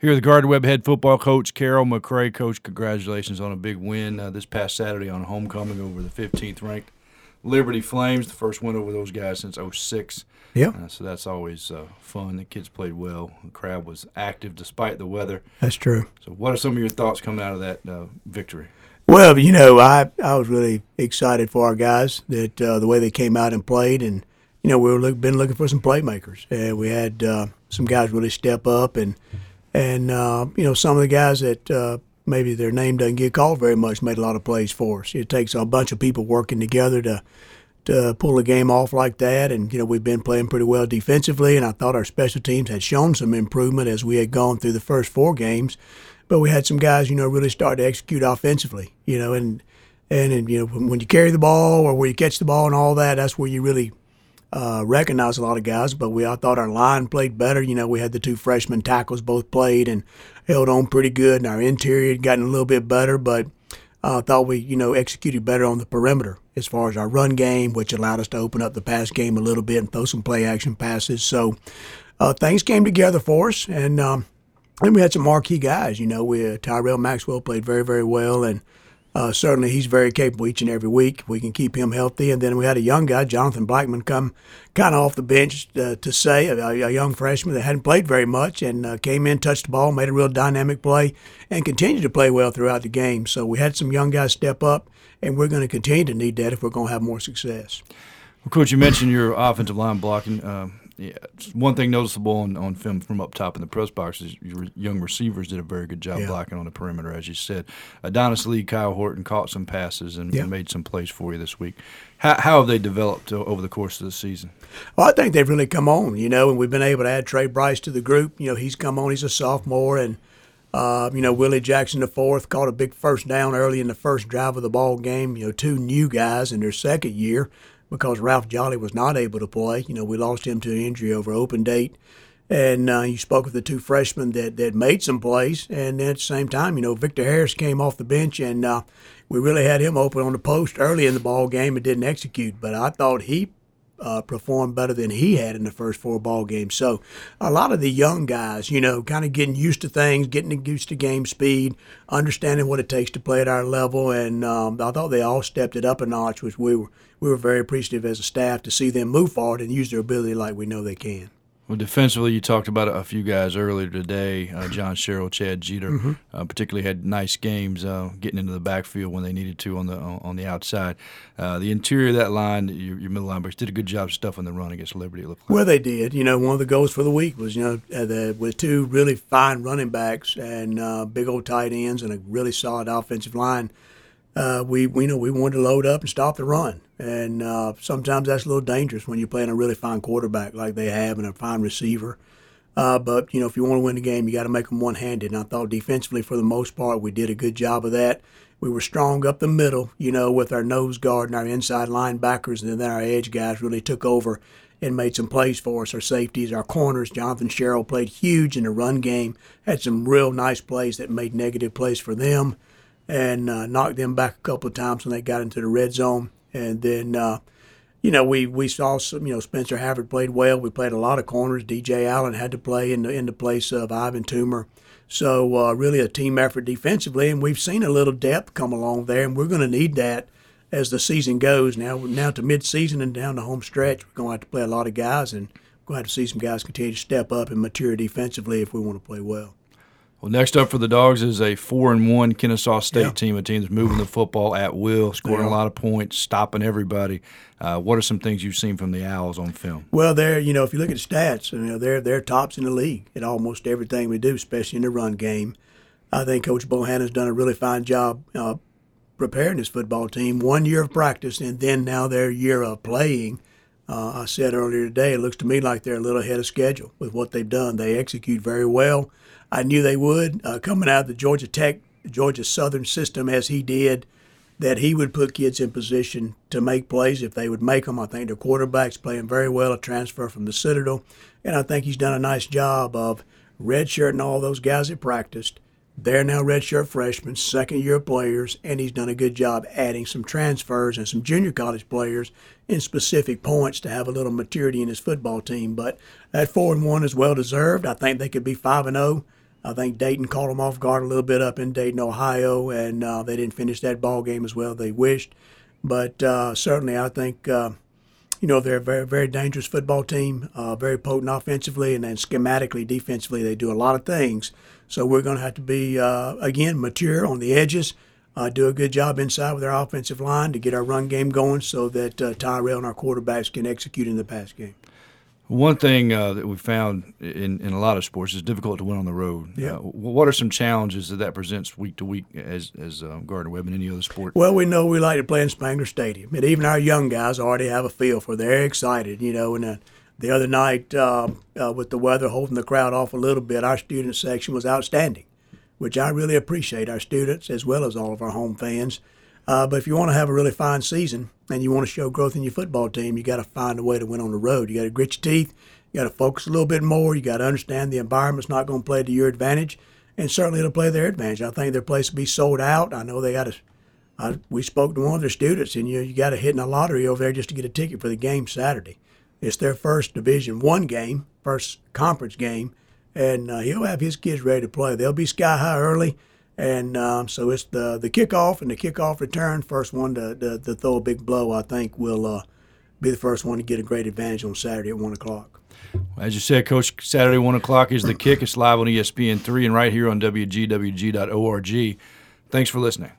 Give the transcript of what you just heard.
Here, the Gardner Webb head football coach Carroll McCray. Coach, congratulations on a big win uh, this past Saturday on homecoming over the 15th ranked Liberty Flames. The first win over those guys since 06. Yeah. Uh, so that's always uh, fun. The kids played well. The crowd was active despite the weather. That's true. So, what are some of your thoughts coming out of that uh, victory? Well, you know, I I was really excited for our guys that uh, the way they came out and played, and you know, we've look, been looking for some playmakers, and we had uh, some guys really step up, and and uh, you know, some of the guys that uh, maybe their name doesn't get called very much made a lot of plays for us. It takes a bunch of people working together to to pull a game off like that. And, you know, we've been playing pretty well defensively, and I thought our special teams had shown some improvement as we had gone through the first four games. But we had some guys, you know, really start to execute offensively, you know, and, and, and you know, when you carry the ball or where you catch the ball and all that, that's where you really uh, recognize a lot of guys. But we, I thought our line played better. You know, we had the two freshman tackles both played and held on pretty good, and our interior had gotten a little bit better, but I uh, thought we, you know, executed better on the perimeter as far as our run game, which allowed us to open up the pass game a little bit and throw some play action passes. So uh, things came together for us, and um, and we had some marquee guys. You know, we uh, Tyrell Maxwell played very very well, and uh, certainly he's very capable each and every week. We can keep him healthy, and then we had a young guy, Jonathan Blackman, come kind of off the bench uh, to say a, a, young freshman that hadn't played very much and uh, came in, touched the ball, made a real dynamic play, and continued to play well throughout the game. So we had some young guys step up, and we're going to continue to need that if we're going to have more success. Well, Coach, you mentioned your offensive line blocking. Yeah, one thing noticeable on, on film from up top in the press box is your young receivers did a very good job yeah. blocking on the perimeter, as you said. Adonis Lee, Kyle Horton caught some passes and, yeah. made some plays for you this week. How, how have they developed over the course of the season? Well, I think they've really come on, you know, and we've been able to add Trey Bryce to the group. You know, he's come on, he's a sophomore, and uh, you know, Willie Jackson the fourth caught a big first down early in the first drive of the ball game. You know, two new guys in their second year because Ralph Jolly was not able to play. You know, we lost him to an injury over open date. And uh, you spoke with the two freshmen that, that made some plays. And then at the same time, you know, Victor Harris came off the bench, and uh, we really had him open on the post early in the ball game and didn't execute. But I thought he uh, performed better than he had in the first four ball games. So a lot of the young guys, you know, kind of getting used to things, getting used to game speed, understanding what it takes to play at our level, and um, I thought they all stepped it up a notch, which we were we were very appreciative as a staff to see them move forward and use their ability like we know they can. Well, defensively, you talked about a few guys earlier today. Uh, John Sherrill, Chad Jeter, mm-hmm. uh, particularly had nice games uh, getting into the backfield when they needed to on the on the outside. Uh, the interior of that line, your, your middle linebackers did a good job stuffing the run against Liberty. Like. Well, they did. You know, one of the goals for the week was you know uh, the, with two really fine running backs and uh, big old tight ends and a really solid offensive line uh, we we know we wanted to load up and stop the run, and uh, sometimes that's a little dangerous when you're playing a really fine quarterback like they have and a fine receiver. Uh, but you know, if you want to win the game, you got to make them one-handed. And I thought defensively, for the most part, we did a good job of that. We were strong up the middle, you know, with our nose guard and our inside linebackers, and then our edge guys really took over and made some plays for us. Our safeties, our corners, Jonathan Sherrill played huge in the run game, had some real nice plays that made negative plays for them and uh, knocked them back a couple of times when they got into the red zone. And then, uh, you know, we, we saw some, you know, Spencer Havard played well. We played a lot of corners. DJ Allen had to play in the, in the place of Ivan Toomer. So, uh, really a team effort defensively. And we've seen a little depth come along there, and we're going to need that as the season goes. Now, now to midseason and down the home stretch, we're going to have to play a lot of guys, and we're going to have to see some guys continue to step up and mature defensively if we want to play well. Well, next up for the Dogs is a four and one Kennesaw State yeah. team, a team that's moving the football at will, scoring yeah. a lot of points, stopping everybody. Uh, what are some things you've seen from the Owls on film? Well, they're you know if you look at the stats, you know they're they're tops in the league at almost everything we do, especially in the run game. I think Coach Bohannon's done a really fine job uh, preparing his football team. One year of practice, and then now their year of playing. Uh, I said earlier today, it looks to me like they're a little ahead of schedule with what they've done. They execute very well. I knew they would. Uh, coming out of the Georgia Tech, Georgia Southern system as he did, that he would put kids in position to make plays if they would make them. I think their quarterback's playing very well, a transfer from the Citadel. And I think he's done a nice job of redshirting all those guys that practiced. They're now redshirt freshmen, second year players, and he's done a good job adding some transfers and some junior college players in specific points to have a little maturity in his football team. But that four and one is well deserved. I think they could be five and zero. Oh I think Dayton caught them off guard a little bit up in Dayton, Ohio, and uh, they didn't finish that ball game as well as they wished. But uh, certainly, I think uh, you know they're a very very dangerous football team, uh, very potent offensively, and then schematically defensively they do a lot of things. So we're going to have to be uh, again mature on the edges. Uh, do a good job inside with our offensive line to get our run game going so that Tyrell and our quarterbacks can execute in the pass game. One thing uh, that we found in, in a lot of sports is difficult to win on the road. Yeah. Uh, what are some challenges that that presents week to week as as uh, Gardner Webb and any other sport? Well, we know we like to play in Spangler Stadium, and even our young guys already have a feel for. It. They're excited, you know. And uh, the other night, um, uh, with the weather holding the crowd off a little bit, our student section was outstanding, which I really appreciate. Our students as well as all of our home fans. Uh, but if you want to have a really fine season and you want to show growth in your football team, you got to find a way to win on the road. You got to grit your teeth. You got to focus a little bit more. You got to understand the environment's not going to play to your advantage, and certainly it'll play their advantage. I think their place will be sold out. I know they got to. I, we spoke to one of their students, and you you got to hit in a lottery over there just to get a ticket for the game Saturday. It's their first Division One game, first conference game, and uh, he'll have his kids ready to play. They'll be sky high early and um, so it's the the kickoff and the kickoff return. First one to, to, to throw a big blow, I think, will uh, be the first one to get a great advantage on Saturday at 1 o'clock. As you said, Coach, Saturday 1 o'clock is the kick. It's live on ESPN3 and right here on WGWG.org. Thanks for listening.